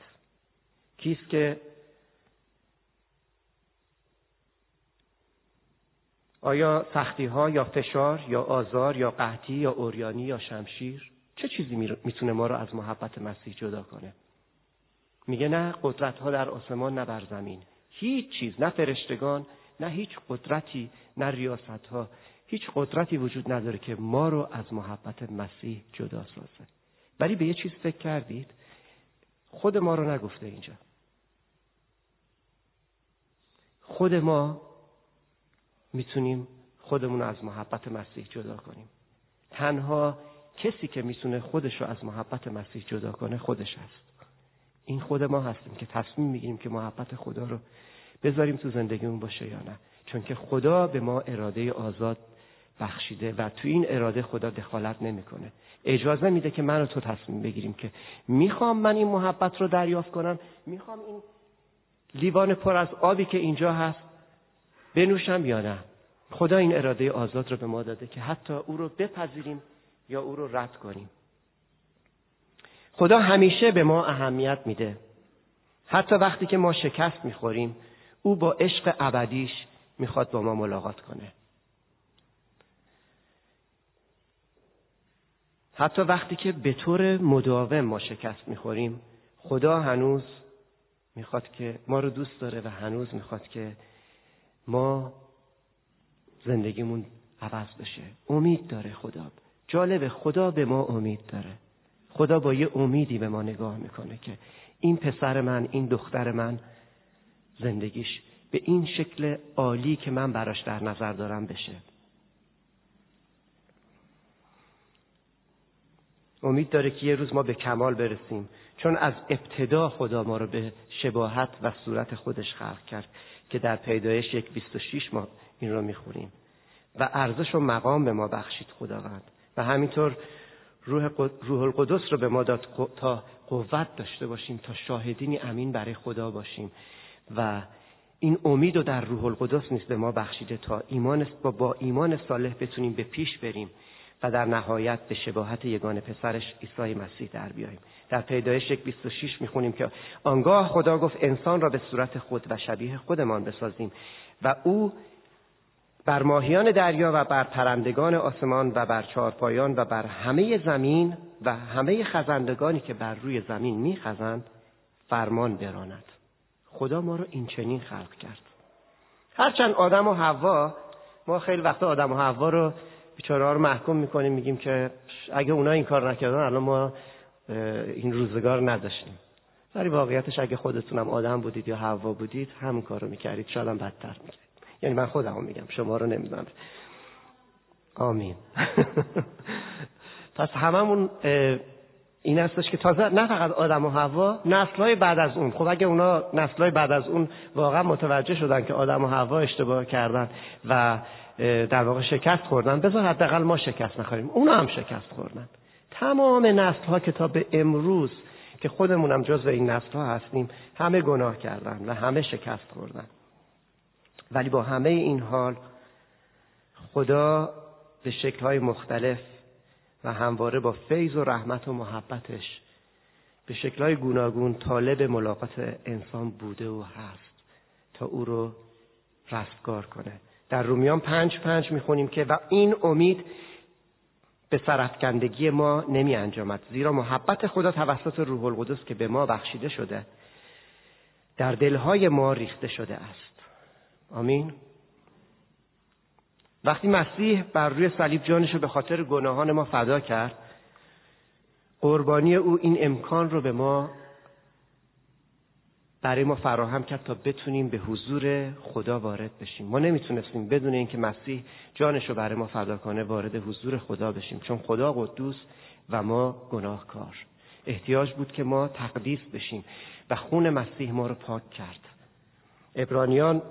کیست که آیا سختی ها یا فشار یا آزار یا قحطی یا اوریانی یا شمشیر چه چیزی می‌تونه ما را از محبت مسیح جدا کنه؟ میگه نه قدرت ها در آسمان نه بر زمین. هیچ چیز نه فرشتگان نه هیچ قدرتی نه ریاست ها هیچ قدرتی وجود نداره که ما رو از محبت مسیح جدا سازه. ولی به یه چیز فکر کردید؟ خود ما رو نگفته اینجا. خود ما می‌تونیم خودمون از محبت مسیح جدا کنیم. تنها کسی که می‌تونه خودش رو از محبت مسیح جدا کنه خودش هست. این خود ما هستیم که تصمیم می‌گیریم که محبت خدا رو بذاریم تو زندگیمون باشه یا نه. چون که خدا به ما اراده آزاد بخشیده و تو این اراده خدا دخالت نمی‌کنه. اجازه میده که من و تو تصمیم بگیریم که می‌خوام من این محبت رو دریافت کنم می‌خوام این لیوان پر از آبی که اینجا هست بنوشم یا نه. خدا این اراده آزاد رو به ما داده که حتی او رو بپذیریم یا او رو رد کنیم. خدا همیشه به ما اهمیت میده. حتی وقتی که ما شکست می‌خوریم او با عشق ابدیش می‌خواد با ما ملاقات کنه. حتی وقتی که به طور مداوم ما شکست می‌خوریم خدا هنوز می‌خواد که ما رو دوست داره و هنوز می‌خواد که ما زندگیمون عوض بشه. امید داره خدا. جالبه خدا به ما امید داره. خدا با یه امیدی به ما نگاه می‌کنه که این پسر من این دختر من زندگیش به این شکل عالی که من براش در نظر دارم بشه. امید داره که یه روز ما به کمال برسیم. چون از ابتدا خدا ما رو به شباهت و صورت خودش خلق کرد که در پیدایش یک بیست و شیش ما این رو می‌خوریم. و ارزش و مقام به ما بخشید خداوند. و همینطور روح, روح القدس رو به ما داد تا قوت داشته باشیم تا شاهدینی امین برای خدا باشیم. و این امید رو در روح القدس نیست به ما بخشیده تا ایمان با, با ایمان صالح بتونیم به پیش بریم. و در نهایت به شباهت یگان پسرش عیسی مسیح در بیاییم. در پیدایش یک 26 می‌خونیم که آنگاه خدا گفت انسان را به صورت خود و شبیه خودمان بسازیم و او بر ماهیان دریا و بر پرندگان آسمان و بر چارپایان و بر همه زمین و همه خزندگانی که بر روی زمین میخزند فرمان براند. خدا ما رو این چنین خلق کرد. هرچند آدم و حوا ما خیلی وقتا آدم و حوا رو بیچاره رو محکوم می‌کنیم میگیم که اگه اونا این کار نکردن الان ما این روزگار نداشتیم. ولی واقعیتش اگه خودتونم آدم بودید یا حوا بودید همون کارو می‌کردید. شاید هم بدتر می‌کردید. یعنی من خودم میگم شما رو نمی‌دونم. آمین. پس هممون این هستش که تازه نه فقط آدم و هوا نسلهای بعد از اون. خب اگه اونا نسلهای بعد از اون واقعا متوجه شدن که آدم و هوا اشتباه کردن و در واقع شکست خوردن. بذار حداقل ما شکست نخوریم. اونا هم شکست خوردن. تمام نسل ها که تا به امروز که خودمونم جز این نسل ها هستیم همه گناه کردن و همه شکست خوردن. ولی با همه این حال خدا به شکل های مختلف و همواره با فیض و رحمت و محبتش به شکلهای گوناگون طالب ملاقات انسان بوده و هست تا او رو رستگار کنه. در رومیان پنج پنج می‌خونیم که و این امید به سرفکندگی ما نمی انجامد. زیرا محبت خدا توسط روح القدس که به ما بخشیده شده در دلهای ما ریخته شده است. آمین. وقتی مسیح بر روی صلیب جانش به خاطر گناهان ما فدا کرد قربانی او این امکان رو به ما برای ما فراهم کرد تا بتونیم به حضور خدا وارد بشیم. ما نمی‌تونستیم بدون اینکه مسیح جانش رو برای ما فدا کنه وارد حضور خدا بشیم چون خدا قدوس و ما گناهکار. احتیاج بود که ما تقدیس بشیم و خون مسیح ما رو پاک کرد. ابرانیان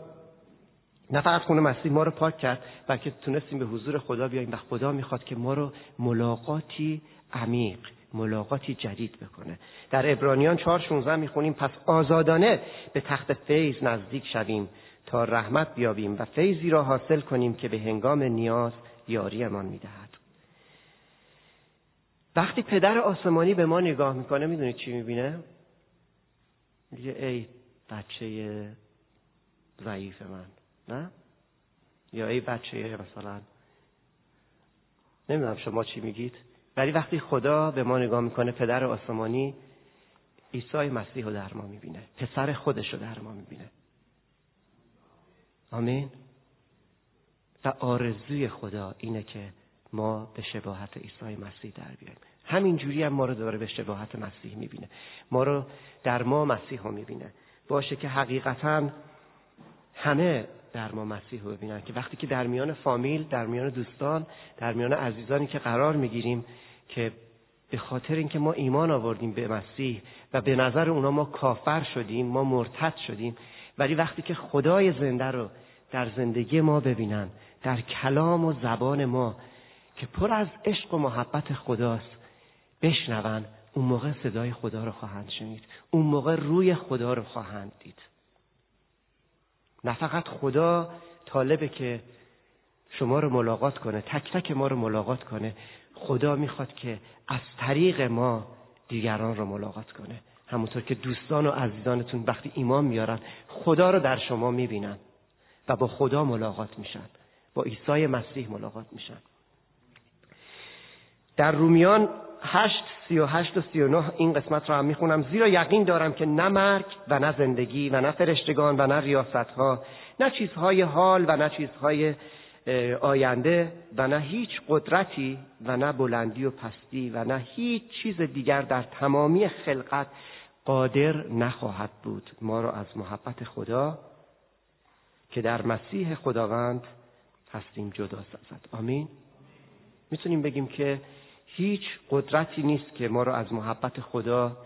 نه فقط خون مسیح ما رو پاک کرد بلکه تونستیم به حضور خدا بیاییم و خدا می‌خواد که ما رو ملاقاتی عمیق ملاقاتی جدید بکنه. در ابرانیان 4:16 می‌خونیم پس آزادانه به تخت فیض نزدیک شویم تا رحمت بیابیم و فیضی را حاصل کنیم که به هنگام نیاز یاریمان می‌دهد. وقتی پدر آسمانی به ما نگاه می‌کنه می‌دونید چی می‌بینه؟ میگه ای بچه ضعیف من نه؟ یا ای بچه مثلا نمی‌دونم شما چی میگید؟ ولی وقتی خدا به ما نگاه می‌کنه پدر آسمانی عیسی مسیح رو در ما می‌بینه پسر خودش رو در ما می‌بینه. آمین. و آرزوی خدا اینه که ما به شباهت عیسی مسیح در بیایم همین جوری هم ما رو داره به شباهت مسیح می‌بینه. ما رو در ما مسیح رو می‌بینه. باشه که حقیقتا همه در ما مسیح رو ببینن که وقتی که در میان فامیل در میان دوستان در میان عزیزانی که قرار می‌گیریم که به خاطر اینکه ما ایمان آوردیم به مسیح و به نظر اونا ما کافر شدیم ما مرتد شدیم ولی وقتی که خدای زنده رو در زندگی ما ببینن در کلام و زبان ما که پر از عشق و محبت خداست بشنون اون موقع صدای خدا رو خواهند شنید اون موقع روی خدا رو خواهند دید. نه فقط خدا طالبه که شما رو ملاقات کنه تک تک ما رو ملاقات کنه. خدا می‌خواد که از طریق ما دیگران رو ملاقات کنه. همونطور که دوستان و عزیزانتون وقتی ایمان میارن خدا رو در شما می‌بینن و با خدا ملاقات میشن با عیسی مسیح ملاقات میشن. در رومیان هشت سی و هشت و سی و نه این قسمت را هم می‌خونم. زیرا یقین دارم که نه مرگ و نه زندگی و نه فرشتگان و نه ریاست ها نه چیزهای حال و نه چیزهای آینده و نه هیچ قدرتی و نه بلندی و پستی و نه هیچ چیز دیگر در تمامی خلقت قادر نخواهد بود. ما را از محبت خدا که در مسیح خداوند هستیم جدا سازد. آمین. می‌تونیم بگیم که هیچ قدرتی نیست که ما را از محبت خدا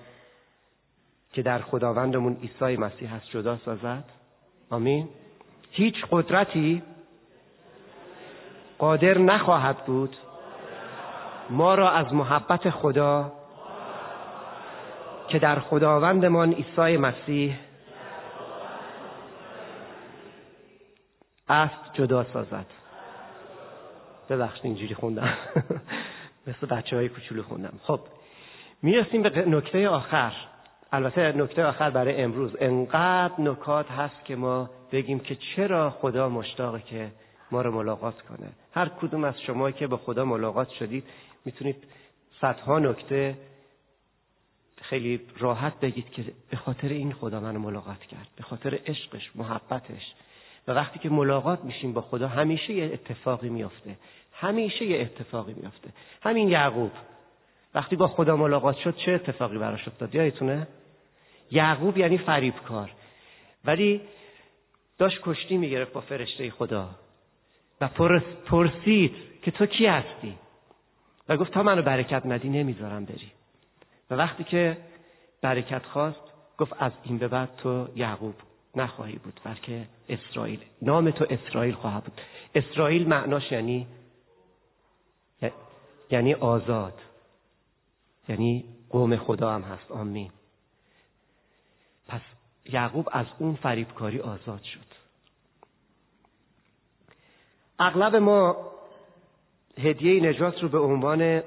که در خداوندمون عیسی مسیح هست جدا سازد. آمین. هیچ قدرتی قادر نخواهد بود ما را از محبت خدا که در خداوندمان عیسی مسیح است جدا سازد. ببخشید اینجوری خوندم. مثل بچه های کوچولو خوندم. خب می‌رسیم به نکته آخر. البته نکته آخر برای امروز. انقدر نکات هست که ما بگیم که چرا خدا مشتاقه که ما رو ملاقات کنه. هر کدوم از شما که با خدا ملاقات شدید می‌تونید صدها نکته خیلی راحت بگید که به خاطر این خدا منو ملاقات کرد. به خاطر عشقش محبتش. و وقتی که ملاقات میشیم با خدا همیشه یه اتفاقی میافته. همیشه یه اتفاقی میافته. همین یعقوب. وقتی با خدا ملاقات شد چه اتفاقی براش افتاد؟ یادتونه؟ یعقوب یعنی فریبکار. ولی داشت کشتی می‌گرفت با فرشته خدا و پرسید که تو کی هستی؟ و گفت تا منو برکت ندی نمی‌ذارم بری. و وقتی که برکت خواست گفت از این به بعد تو یعقوب نخواهی بود بلکه اسرائیل. نام تو اسرائیل خواهد بود. اسرائیل معناش یعنی یعنی آزاد. یعنی قوم خدا هم هست. آمین. پس یعقوب از اون فریبکاری آزاد شد. اغلب ما هدیه نجات رو به عنوان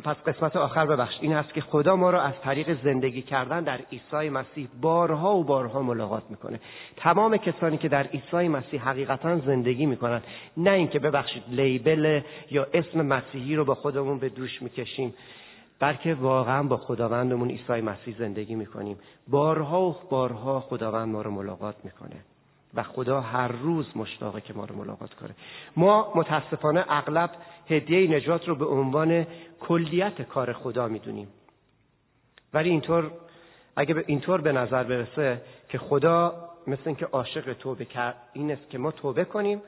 پس قسمت آخر ببخش این هست که خدا ما را از طریق زندگی کردن در عیسی مسیح بارها و بارها ملاقات می‌کنه. تمام کسانی که در عیسی مسیح حقیقتا زندگی می‌کنن نه اینکه ببخشید لیبل یا اسم مسیحی رو با خودمون به دوش می‌کشیم بلکه واقعا با خداوندمون عیسی مسیح زندگی می‌کنیم. بارها و بارها خداوند ما رو ملاقات می‌کنه و خدا هر روز مشتاقه که ما رو ملاقات کنه. ما متاسفانه اغلب هدیه نجات رو به عنوان کلیت کار خدا می‌دونیم. ولی اینطور اگه به اینطور به نظر برسه که خدا مثل اینکه عاشق توبه کرد این است که ما توبه کنیم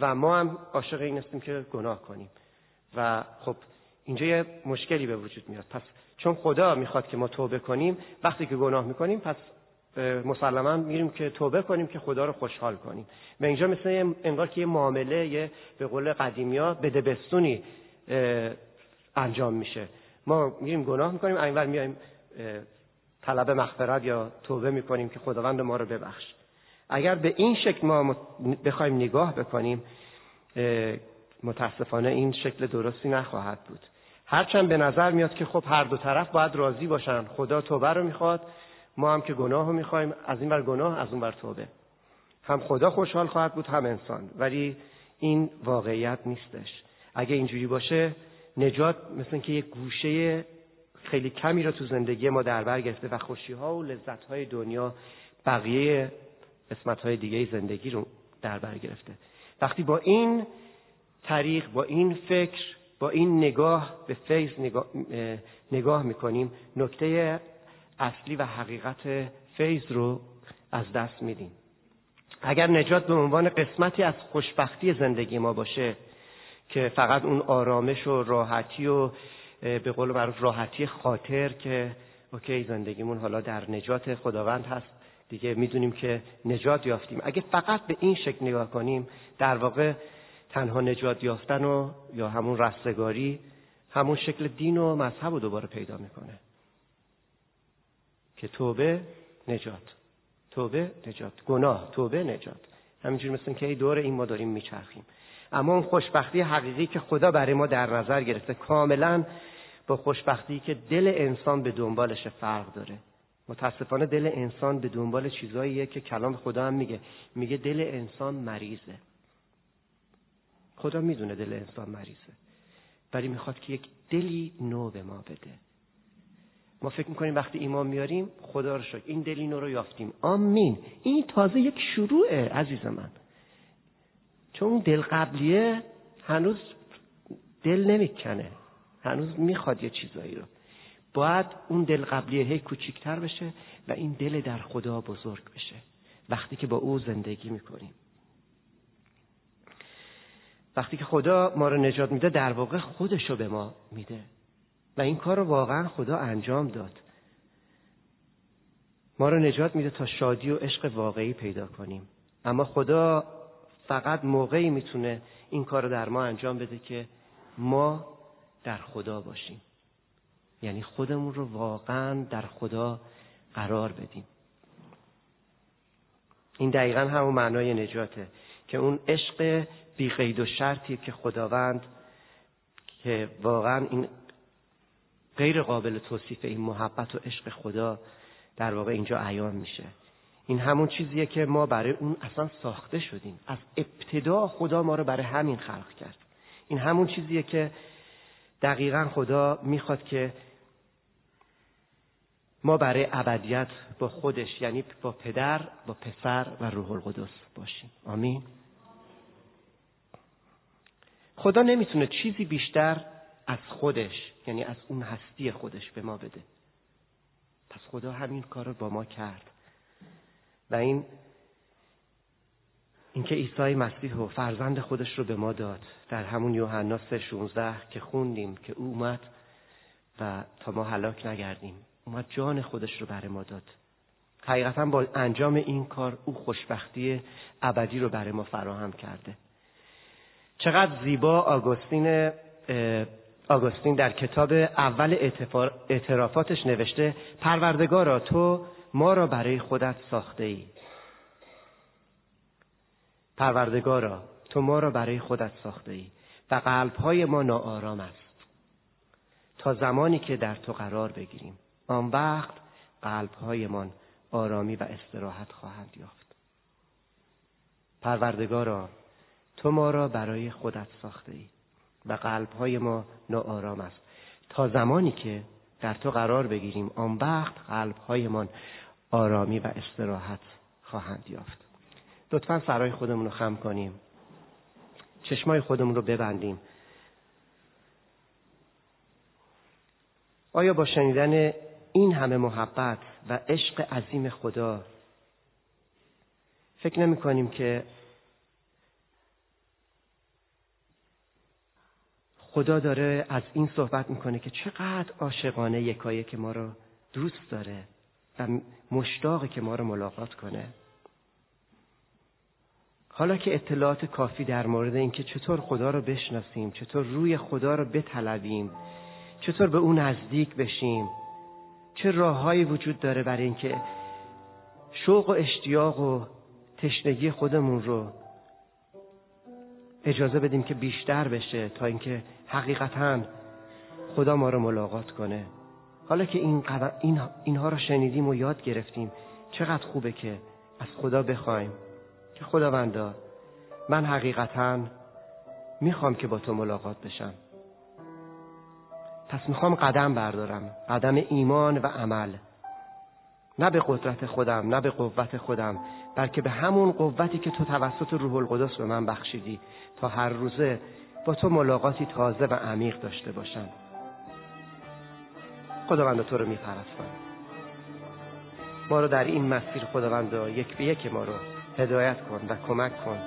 و ما هم عاشق این هستیم که گناه کنیم. و خب اینجا یه مشکلی به وجود میاد. پس چون خدا می‌خواد که ما توبه کنیم وقتی که گناه می‌کنیم پس مسلما میریم که توبه کنیم که خدا رو خوشحال کنیم. و اینجا مثل انگار که یه معامله یه به قول قدیمیا بده بستونی انجام میشه. ما میریم گناه می‌کنیم اینور میایم طلب مغفرت یا توبه می‌کنیم که خداوند ما رو ببخش. اگر به این شکل ما بخوایم نگاه بکنیم متاسفانه این شکل درستی نخواهد بود. هرچند به نظر میاد که خب هر دو طرف باید راضی باشن خدا توبه رو می‌خواد ما هم که گناه رو می‌خوایم از این بر گناه از اون بر توبه. هم خدا خوشحال خواهد بود هم انسان. ولی این واقعیت نیستش. اگه اینجوری باشه نجات مثل اینکه یک گوشه خیلی کمی رو تو زندگی ما در بر گرفته و خوشی ها و لذت های دنیا بقیه قسمت های دیگه زندگی رو در بر گرفته. وقتی با این طریق با این فکر با این نگاه به فیض نگاه, نگاه می‌کنیم نکته اصلی و حقیقت فیض رو از دست میدیم. اگر نجات به عنوان قسمتی از خوشبختی زندگی ما باشه که فقط اون آرامش و راحتی و به قول معروف راحتی خاطر که اوکی زندگیمون حالا در نجات خداوند هست دیگه می‌دونیم که نجات یافتیم. اگه فقط به این شکل نگاه کنیم در واقع تنها نجات یافتن و یا همون رستگاری همون شکل دین و مذهب رو دوباره پیدا می‌کنه. که توبه نجات. توبه نجات. گناه توبه نجات. همینجور مثل که دور این ما داریم میچرخیم. اما اون خوشبختی حقیقی که خدا برای ما در نظر گرفته کاملا با خوشبختی که دل انسان به دنبالش فرق داره. متاسفانه دل انسان به دنبال چیزاییه که کلام خدا هم میگه. میگه دل انسان مریضه. خدا می‌دونه دل انسان مریضه. ولی می‌خواد که یک دلی نو به ما بده. ما فکر می‌کنیم وقتی ایمان میاریم خدا رو شکر. این دلی نو رو یافتیم. آمین. این تازه یک شروعه عزیز من. چون دل قبلیه هنوز دل نمی‌کنه. هنوز می‌خواد یه چیزایی رو. باید اون دل قبلیه هی کوچیکتر بشه و این دل در خدا بزرگ بشه. وقتی که با او زندگی می‌کنیم. وقتی که خدا ما رو نجات میده در واقع خودش رو به ما میده. و این کار رو واقعا خدا انجام داد. ما رو نجات میده تا شادی و عشق واقعی پیدا کنیم. اما خدا فقط موقعی می‌تونه این کار رو در ما انجام بده که ما در خدا باشیم. یعنی خودمون رو واقعا در خدا قرار بدیم. این دقیقا همون معنای نجاته که اون عشق بیقید و شرطیه که خداوند که واقعا این غیر قابل توصیف این محبت و عشق خدا در واقع اینجا عیان میشه. این همون چیزیه که ما برای اون اصلا ساخته شدیم. از ابتدا خدا ما رو برای همین خلق کرد. این همون چیزیه که دقیقا خدا می‌خواد که ما برای ابدیت با خودش یعنی با پدر با پسر و روح القدس باشیم. آمین. خدا نمی‌تونه چیزی بیشتر از خودش یعنی از اون هستی خودش به ما بده. پس خدا همین کار رو با ما کرد. و این اینکه عیسی مسیح و فرزند خودش رو به ما داد در همون یوحنا 3:16 که خوندیم که او اومد و تا ما هلاک نگردیم اومد جان خودش رو برای ما داد. حقیقتا با انجام این کار او خوشبختی ابدی رو برای ما فراهم کرده. چقدر زیبا آگوستین آگوستین در کتاب اول اعترافاتش نوشته پروردگارا تو ما را برای خودت ساخته ای پروردگارا تو ما را برای خودت ساخته ای و قلبهای ما ناآرام است تا زمانی که در تو قرار بگیریم. آن وقت قلبهایمان آرامی و استراحت خواهند یافت. پروردگارا تو ما را برای خودت ساخته ای و قلبهای ما ناآرام است. تا زمانی که در تو قرار بگیریم آن وقت قلبهایمان آرامی و استراحت خواهند یافت. لطفا سرای خودمون رو خم کنیم. چشمای خودمون رو ببندیم. آیا با شنیدن این همه محبت و عشق عظیم خدا فکر نمی کنیم که خدا داره از این صحبت می‌کنه که چقدر عاشقانه یکایی که ما رو دوست داره و مشتاقه که ما رو ملاقات کنه. حالا که اطلاعات کافی در مورد اینکه چطور خدا رو بشناسیم چطور روی خدا رو بطلبیم چطور به اون نزدیک بشیم چه راههایی وجود داره برای اینکه شوق و اشتیاق و تشنگی خودمون رو اجازه بدیم که بیشتر بشه تا اینکه حقیقتا خدا ما رو ملاقات کنه. حالا که این این اینها رو شنیدیم و یاد گرفتیم چقدر خوبه که از خدا بخوایم. که خداوندا من حقیقتا می‌خوام که با تو ملاقات بشم. پس می‌خوام قدم بردارم قدم ایمان و عمل. نه به قدرت خودم نه به قوت خودم بلکه به همون قوتی که تو توسط روح القدس به من بخشیدی تا هر روزه با تو ملاقاتی تازه و عمیق داشته باشم. خداوند تو رو میپرستم. ما رو در این مسیر خداوند یک به یک ما رو هدایت کن و کمک کن.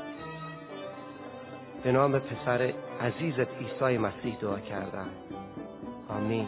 به نام پسر عزیزت عیسی مسیح دعا کردم. آمین.